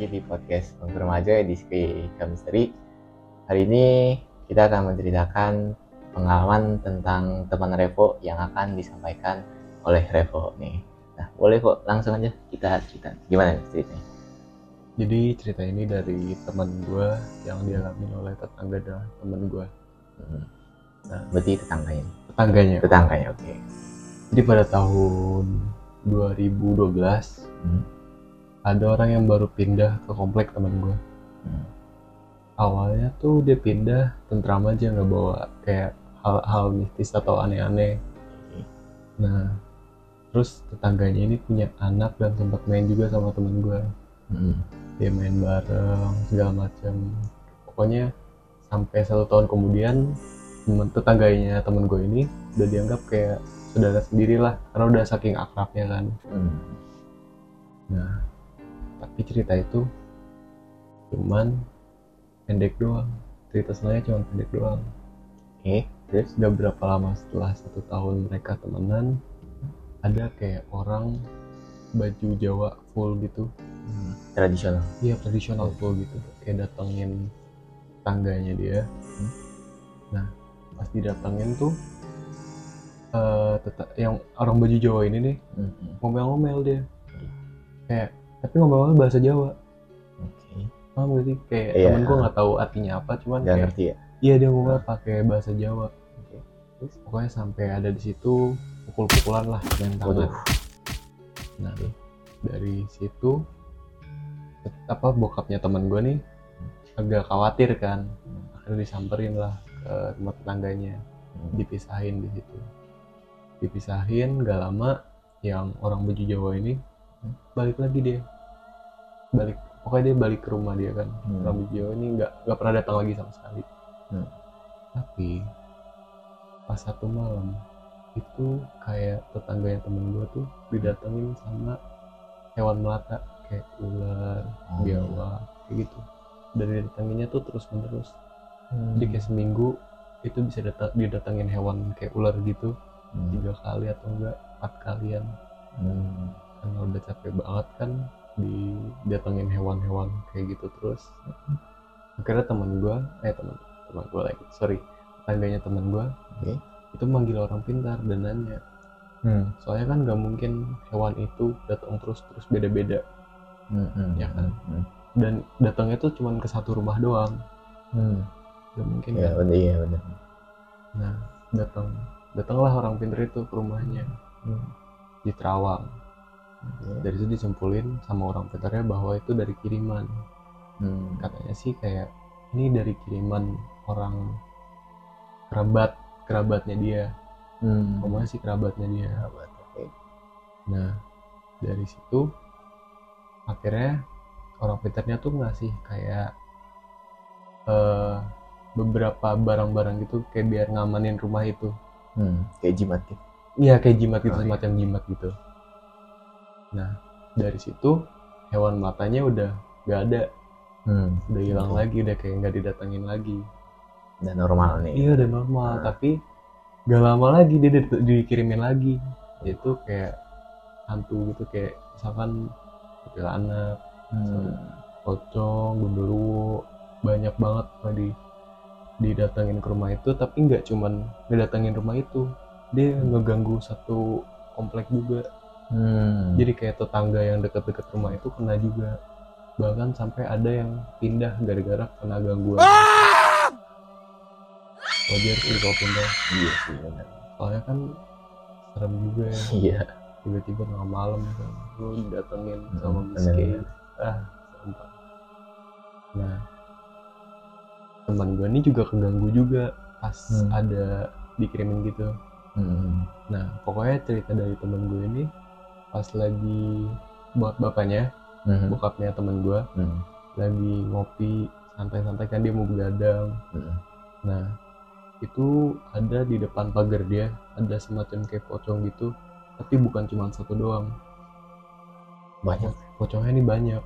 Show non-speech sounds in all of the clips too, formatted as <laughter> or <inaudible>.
lagi di podcast Remaja edisi Chemistry. Hari ini kita akan menceritakan pengalaman tentang teman Revo yang akan disampaikan oleh Revo nih. Nah, boleh kok langsung aja kita cerita. Gimana nih ceritanya? Jadi cerita ini dari teman gue yang dialami oleh tetangga dan teman gue. Hmm. Nah, berarti tetangganya. Tetangganya. Tetangganya, oke. Jadi pada tahun 2012 Hmm. Ada orang yang baru pindah ke komplek teman gue. Hmm. Awalnya tuh dia pindah tentram aja nggak bawa kayak hal-hal mistis atau aneh-aneh. Nah, terus tetangganya ini punya anak dan sempat main juga sama teman gue. Hmm. Dia main bareng segala macam. Pokoknya sampai satu tahun kemudian temen tetangganya temen gue ini udah dianggap kayak saudara sendiri lah karena udah saking akrabnya kan. Hmm. Nah, tapi cerita itu cuman pendek doang. Cerita sebenarnya cuma pendek doang. Oke, terus? Gak berapa lama setelah satu tahun mereka temenan, ada kayak orang baju Jawa full gitu. Hmm. Tradisional. Iya tradisional full gitu. Kayak datengin tangganya dia. Hmm. Nah, pas didatengin tuh eh tetap yang orang baju Jawa ini nih Hmm. ngomel-ngomel dia. Kayak tapi ngomel-ngomel bahasa Jawa. Oke. Paham gak sih? Kayak Iya. temen gue nggak tahu artinya apa, cuman Gak kayak ngerti ya? iya dia ngomel pakai bahasa Jawa. Oke. Terus? Pokoknya sampai ada di situ pukul-pukulan lah main tangan. Waduh. Nah, dari situ apa bokapnya teman gue nih agak khawatir kan. Akhirnya disamperin lah ke rumah tetangganya, Hmm. dipisahin di situ. Dipisahin gak lama yang orang baju Jawa ini balik lagi dia. Balik pokoknya dia balik ke rumah dia kan. Hmm. Baju Jawa ini nggak nggak pernah datang lagi sama sekali. Hmm. Tapi pas satu malam itu kayak tetangganya temen gue tuh didatengin sama hewan melata kayak ular, Oh. biawak, kayak gitu. Dan didatanginnya tuh terus menerus. Hmm. Jadi kayak seminggu itu bisa data- didatengin hewan kayak ular gitu Hmm. tiga kali atau enggak empat kalian Hmm. karena udah capek banget kan didatengin hewan-hewan kayak gitu terus akhirnya teman gua eh teman teman gua lagi sorry tetangganya teman gua Oke. itu manggil orang pintar dan nanya Hmm. soalnya kan nggak mungkin hewan itu datang terus terus beda-beda Hmm. Hmm. Ya kan? Hmm. dan datangnya tuh cuman ke satu rumah doang Hmm. nggak mungkin Iya, kan? iya bener. nah datang datanglah orang pintar itu ke rumahnya Hmm. di Terawang Oke. dari itu disimpulin sama orang pintarnya bahwa itu dari kiriman Hmm. katanya sih kayak ini dari kiriman orang kerabat kerabatnya dia Hmm. sih kerabatnya dia Sahabat, Oke. nah dari situ akhirnya orang pintarnya tuh ngasih kayak eh beberapa barang-barang gitu kayak biar ngamanin rumah itu Hmm. Kayak jimat gitu. iya kayak jimat gitu Oh, iya. semacam jimat gitu nah dari situ hewan matanya udah gak ada Hmm. udah hilang lagi udah kayak nggak didatengin lagi Dan normal nih. Iya udah normal, Nah. tapi gak lama lagi dia di- dikirimin lagi. Itu kayak hantu gitu kayak misalkan kuntilanak, Hmm. pocong, gundurwo, banyak banget lah di didatengin ke rumah itu, tapi nggak cuman ngedatengin rumah itu, dia ngeganggu satu komplek juga. Hmm. Jadi kayak tetangga yang deket-deket rumah itu kena juga. Bahkan sampai ada yang pindah gara-gara kena gangguan. Wajar sih kalau pindah. Iya sih bener. soalnya kan serem juga ya Iya. tiba-tiba tengah malam kan lu didatengin Hmm, sama miskin ah banget nah teman gue ini juga keganggu juga pas Hmm. ada dikirimin gitu Hmm. nah pokoknya cerita dari temen gue ini pas lagi buat bapaknya Hmm. bokapnya temen gue Hmm. lagi ngopi santai-santai kan dia mau begadang Hmm. Nah, itu ada di depan pagar dia, ada semacam kayak pocong gitu, tapi bukan cuma satu doang. Banyak. Pocongnya ini banyak.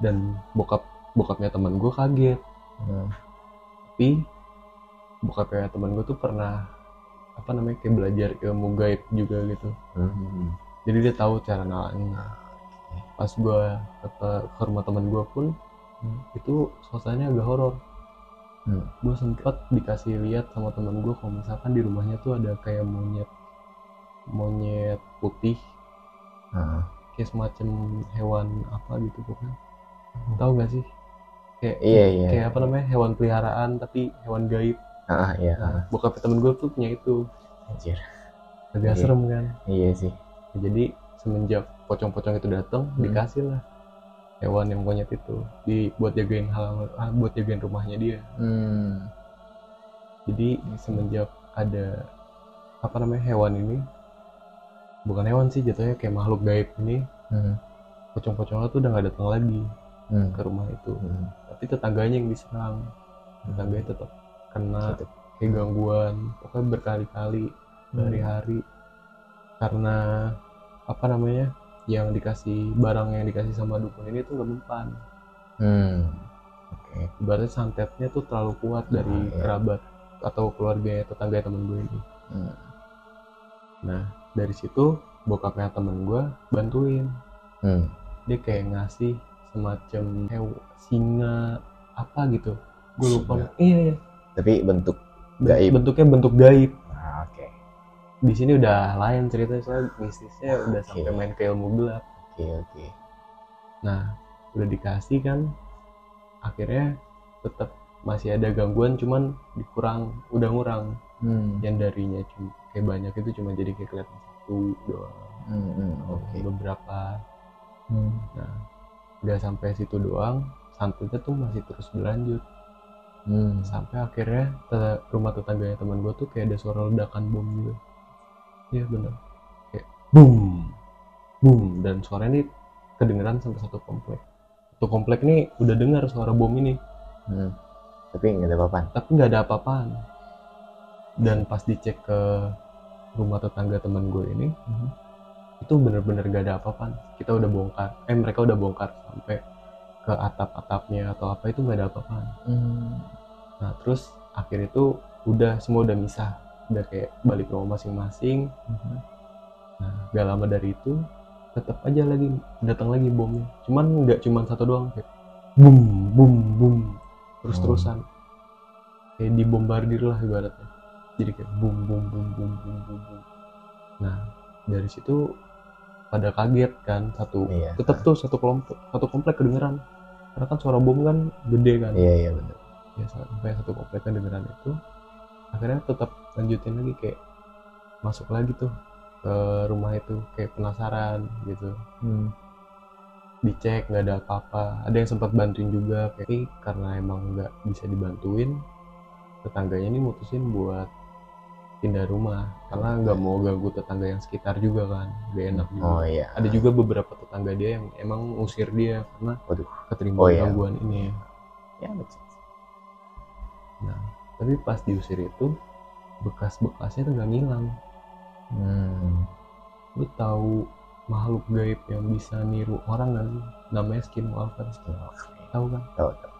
Dan bokap bokapnya teman gue kaget, Hmm. tapi bokapnya teman gue tuh pernah apa namanya kayak belajar ilmu gaib juga gitu. Hmm. jadi dia tahu cara nalangin pas gue ke, ke rumah teman gue pun Hmm. itu suasananya agak horor Hmm. gue sempet dikasih lihat sama teman gue kalau misalkan di rumahnya tuh ada kayak monyet monyet putih Ah. kayak semacam hewan apa gitu pokoknya tahu gak sih kayak Iya, iya. kayak apa namanya hewan peliharaan tapi hewan gaib Ah, iya. bokap temen gue tuh punya itu Anjir. agak Iya. serem kan Iya sih. jadi semenjak pocong-pocong itu datang Hmm. dikasih lah hewan yang monyet itu di buat jagain hal ah, buat jagain rumahnya dia Hmm. jadi semenjak ada apa namanya hewan ini bukan hewan sih jatuhnya kayak makhluk gaib ini Hmm. pocong-pocongnya tuh udah nggak datang lagi Hmm. ke rumah itu Hmm. tapi tetangganya yang diserang tetangganya tetap kena Gitu. kayak gangguan pokoknya berkali-kali hari-hari karena apa namanya yang dikasih barang yang dikasih sama dukun ini tuh nggak mempan Hmm. Oke. ibaratnya santetnya tuh terlalu kuat dari Ah, iya. kerabat atau keluarga tetangga temen gue ini Hmm. nah dari situ bokapnya temen gue bantuin Hmm. dia kayak ngasih semacam hew singa apa gitu gue lupa iya iya Tapi bentuk Ben- Gaib. bentuknya bentuk gaib ah, oke. di sini udah lain ceritanya soalnya mistisnya udah Oke. sampai main ke ilmu gelap Oke, oke. nah udah dikasih kan akhirnya tetap masih ada gangguan cuman dikurang udah ngurang Hmm. yang darinya cuma kayak banyak itu cuma jadi kayak kelihatan satu doang Hmm, hmm, oke. beberapa Hmm. nah udah sampai situ doang santetnya tuh masih terus berlanjut Hmm. sampai akhirnya te- rumah tetangganya teman gue tuh kayak ada suara ledakan bom gitu iya bener kayak boom boom dan suaranya ini kedengeran sampai satu komplek satu komplek nih udah dengar suara bom ini Hmm. Tapi nggak ada apa-apa. tapi nggak ada apa-apaan dan pas dicek ke rumah tetangga teman gue ini Mhm. itu bener-bener gak ada apa-apaan kita udah bongkar eh mereka udah bongkar sampai ke atap-atapnya atau apa itu nggak ada apa-apaan Hmm. Nah terus akhir itu udah semua udah misah, udah kayak balik rumah masing-masing. Mhm. Nah gak lama dari itu tetap aja lagi datang lagi bomnya. Cuman nggak cuman satu doang kayak boom boom boom terus terusan kayak dibombardir lah ibaratnya. Jadi kayak boom boom boom boom boom boom boom. Nah dari situ pada kaget kan satu Iya. tetap tuh satu kelompok satu komplek kedengeran karena kan suara bom kan gede kan Iya, iya benar. ya sampai satu komplek kan dengeran itu akhirnya tetap lanjutin lagi kayak masuk lagi tuh ke rumah itu kayak penasaran gitu Hmm. dicek nggak ada apa-apa ada yang sempat bantuin juga tapi karena emang nggak bisa dibantuin tetangganya ini mutusin buat pindah rumah karena nggak mau ganggu tetangga yang sekitar juga kan gak enak juga Oh iya. ada juga beberapa tetangga dia yang emang ngusir dia karena Waduh. keterima Oh, iya. gangguan ini Ya. Nah, tapi pas diusir itu bekas-bekasnya tuh nggak ngilang. Hmm. Lu tahu makhluk gaib yang bisa niru orang sih? Namanya skinwalker. Tahu kan? Tahu, tahu.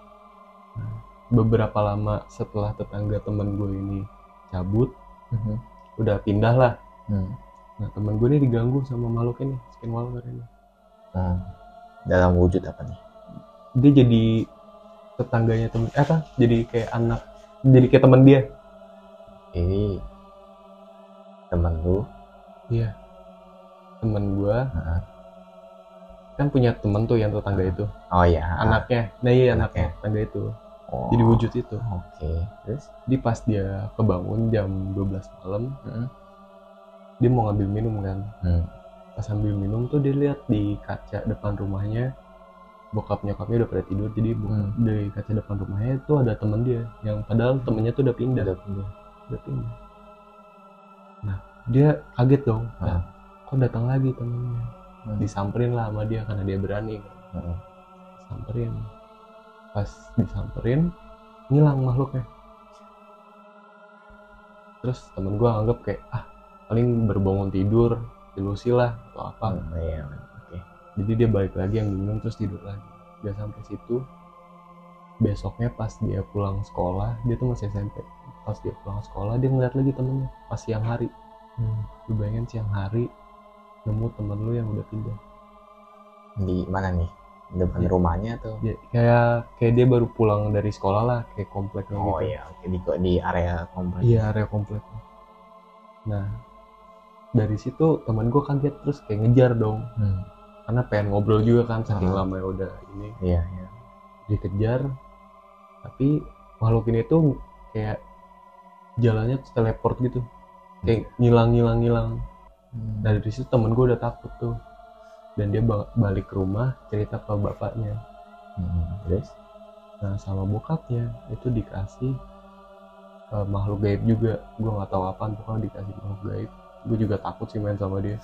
Beberapa lama setelah tetangga temen gue ini cabut, Mhm. udah pindah lah. Hmm. Nah, temen gue ini diganggu sama makhluk ini, skinwalker ini. Hmm. Dalam wujud apa nih? Dia jadi tetangganya temen, eh apa? Jadi kayak anak, jadi kayak temen dia. Ini temen lu. Iya. Temen gue Heeh. kan punya temen tuh yang tetangga itu, Oh iya. anaknya. Nah iya Anaknya. anaknya, tetangga itu. Oh. Jadi wujud itu. Oke. Terus? Jadi pas dia kebangun jam 12 malam, Hmm. dia mau ngambil minum kan. Hmm. Pas ambil minum tuh dia lihat di kaca depan rumahnya bokap nyokapnya udah pada tidur jadi bokap- Hmm. di kaca depan rumahnya itu ada temen dia yang padahal temennya tuh udah pindah Udah pindah. udah pindah nah dia kaget dong Ah. Lah, kok datang lagi temennya Hmm. disamperin lah sama dia karena dia berani kan Hmm. samperin pas disamperin ngilang makhluknya. Terus temen gua anggap kayak ah paling berbangun tidur ilusi lah atau apa. Hmm, Iya. Oke. jadi dia balik lagi yang minum terus tidur lagi. Udah sampai situ. Besoknya pas dia pulang sekolah dia tuh masih SMP pas dia pulang sekolah dia ngeliat lagi temennya pas siang hari. Hmm. lu bayangin siang hari nemu temen lu yang udah pindah di mana nih depan Iya. rumahnya atau ya, kayak kayak dia baru pulang dari sekolah lah kayak kompleknya oh gitu iya oke di di area komplek. Iya area kompleknya nah dari situ teman gue kaget terus kayak ngejar dong. Hmm. karena pengen ngobrol juga kan saking Ah. lama ya udah ini. Iya iya. Dikejar tapi makhluk ini tuh kayak jalannya tuh teleport gitu. Kayak ngilang ngilang ngilang Hmm. Nah dari situ temen gue udah takut tuh dan dia ba- balik ke rumah cerita ke bapaknya. Hmm. terus? Nah sama bokapnya itu dikasih eh, makhluk gaib juga. Gue nggak tahu apaan pokoknya dikasih makhluk gaib. Gue juga takut sih main sama dia.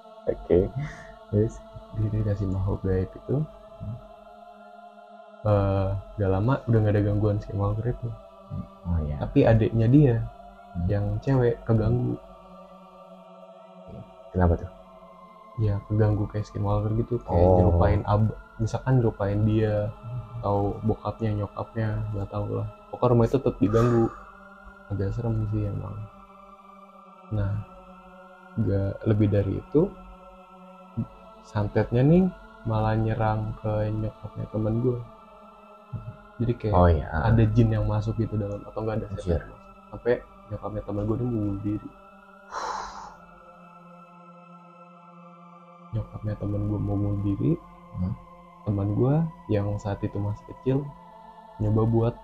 <laughs> Oke. Terus dia dikasih makhluk gaib itu. Eh udah lama udah gak ada gangguan si makhluk gaib itu oh iya. Tapi adiknya dia Hmm. yang cewek keganggu. Kenapa tuh ya keganggu kayak skinwalker gitu kayak Oh. nyerupain ab misalkan nyerupain dia atau bokapnya nyokapnya nggak tahu lah. Pokoknya rumah itu tetap diganggu. Agak serem sih emang. Nah gak lebih dari itu santetnya nih malah nyerang ke nyokapnya temen gue jadi kayak oh iya. ada jin yang masuk gitu dalam atau enggak ada setan masuk. Sampai nyokapnya temen gue mau bunuh diri nyokapnya temen gue mau bunuh diri Hmm. teman gue yang saat itu masih kecil nyoba buat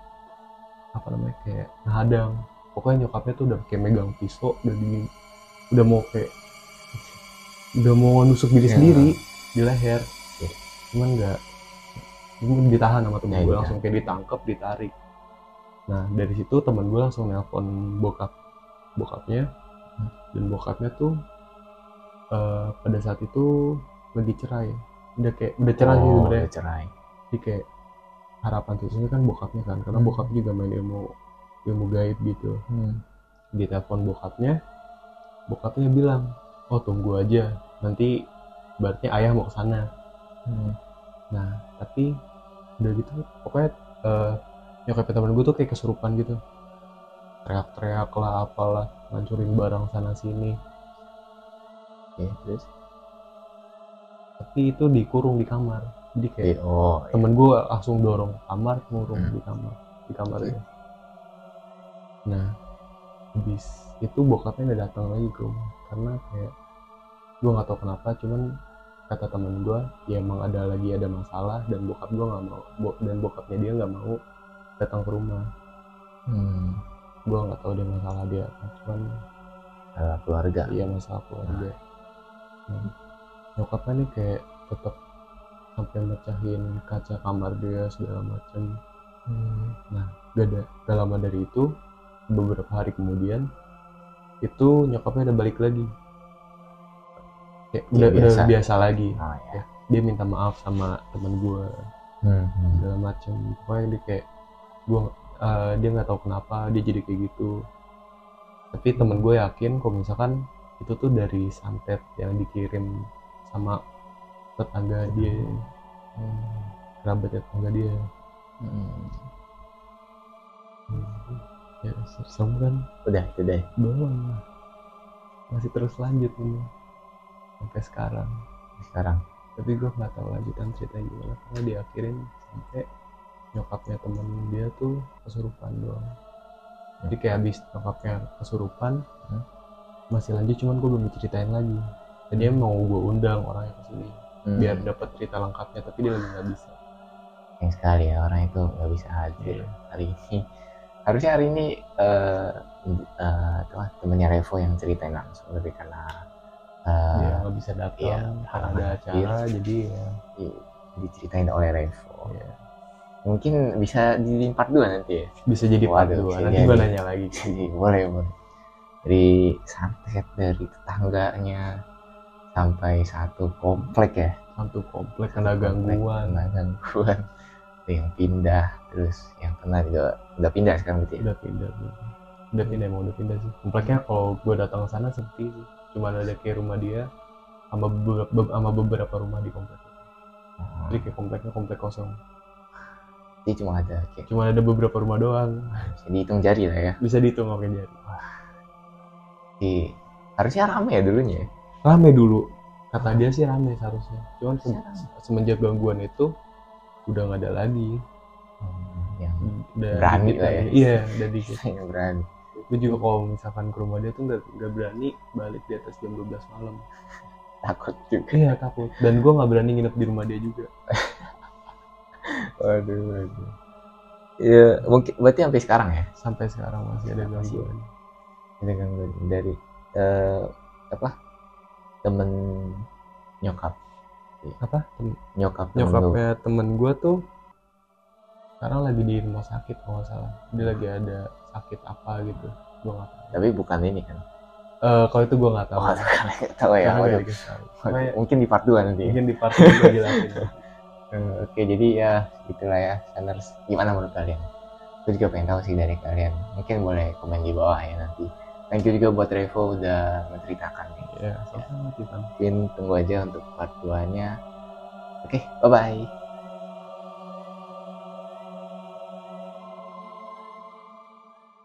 apa namanya kayak ngehadang pokoknya nyokapnya tuh udah kayak megang pisau udah di udah mau kayak udah mau nusuk diri Ya. sendiri di leher Ya. cuman nggak cuman ditahan sama temen Ya, gue langsung kayak ditangkap ditarik nah dari situ temen gue langsung nelpon bokap bokapnya Hmm. dan bokapnya tuh eh, pada saat itu lagi cerai. Udah kayak udah cerai sih oh, sebenarnya. udah cerai. Jadi kayak harapan susunya kan bokapnya kan karena Hmm. bokapnya juga main ilmu ilmu gaib gitu. Hmm. di telepon bokapnya bokapnya bilang oh tunggu aja. Nanti berarti ayah mau ke sana. Hmm. nah tapi udah gitu pokoknya eh nyokapnya temen gue tuh kayak kesurupan gitu. Teriak-teriak lah apalah ngancurin barang sana sini oke terus? Tapi itu dikurung di kamar. Jadi kayak Di- oh iya. temen gue langsung dorong ke kamar ngurung Hmm. di kamar di kamar dia. Nah habis itu bokapnya udah datang lagi ke rumah karena kayak gue nggak tahu kenapa cuman kata temen gue ya emang ada lagi ada masalah dan bokap gue nggak mau bo- dan bokapnya dia nggak mau datang ke rumah. Hmm. gue nggak tahu dia masalah dia apa cuman Adalah keluarga. Iya masalah keluarga. Nah, nyokapnya nih kayak tetap sampai mecahin kaca kamar dia segala macem Hmm. Nah, gak ada gak lama dari itu, beberapa hari kemudian, itu nyokapnya udah balik lagi. Kayak Iya, udah, udah biasa. biasa lagi. oh ya Dia minta maaf sama temen gue, Hmm. Hmm. segala macem. Pokoknya dia kayak, gua, eh, dia nggak tahu kenapa dia jadi kayak gitu. Tapi temen gue yakin kalau misalkan itu tuh dari santet yang dikirim sama tetangga dia, Hmm. kerabat tetangga dia. Hmm. Hmm. Ya, serem kan? udah itu deh belum masih terus lanjut ini sampai sekarang sekarang tapi gue nggak tahu lanjutan ceritanya gimana karena diakhirin sampai nyokapnya temen dia tuh kesurupan doang jadi kayak habis nyokapnya kesurupan Hmm. Masih lanjut cuman gue belum diceritain lagi. Dan dia mau gue undang orangnya ke sini Hmm. biar dapat cerita lengkapnya tapi dia lagi nggak bisa. Sayang sekali ya orang itu nggak bisa hadir Iya. hari ini. Harusnya hari ini eh eh, apa, temennya Revo yang ceritain langsung tapi karena eh, dia nggak bisa datang iya, karena ada acara jadi ya. Di- diceritain oleh Revo. Iya. mungkin bisa di part 2 nanti ya? Bisa jadi part Waduh, dua bisa nanti jadi. gue nanya lagi. Jadi <laughs> boleh boleh dari santet dari tetangganya. Sampai satu komplek ya. Satu komplek kena gangguan. kena gangguan. Ada yang pindah terus yang kena juga udah pindah sekarang gitu ya? Udah pindah udah, udah pindah emang udah pindah sih. Kompleknya kalau gue datang ke sana sepi sih. Cuma ada kayak rumah dia sama beberapa, sama beberapa rumah di komplek. Itu. Oh, jadi kayak kompleknya komplek kosong. Jadi cuma ada kayak cuma ada beberapa rumah doang. Bisa dihitung jari lah ya. Bisa dihitung pakai jari di harusnya rame ya dulunya ya? Rame dulu. Kata dia sih rame seharusnya. Cuman se- semenjak gangguan itu udah nggak ada lagi. Hmm, yang udah Berani lah ya. iya udah dikit. <laughs> Yang berani. Gue juga kalau misalkan ke rumah dia tuh nggak nggak berani balik di atas jam 12 malam. <laughs> Takut juga. Iya takut. Dan gue nggak berani nginep di rumah dia juga. <laughs> Waduh waduh. Ya mungkin berarti sampai sekarang ya? Sampai sekarang masih ada Masih. gangguan gangguan dari eh, apa? Temen nyokap. Apa? Tem- nyokap temen lu. nyokapnya temen gue tuh sekarang lagi di rumah sakit kalau nggak salah. Dia lagi ada sakit apa gitu. Gue nggak tahu. Tapi bukan ini kan? Eh, kalau itu gue nggak tahu. Oh <laughs> tahu ya? Waduh. Waduh, Makanya mungkin di part 2 nanti ya. mungkin di part ini gue jelasin. <laughs> Eh, oke jadi ya itulah ya Sanders gimana menurut kalian? Aku juga pengen tahu sih dari kalian. Mungkin boleh komen di bawah ya nanti thank you juga buat Revo udah menceritakan nih ya sama-sama mungkin tunggu aja untuk part 2 nya oke bye bye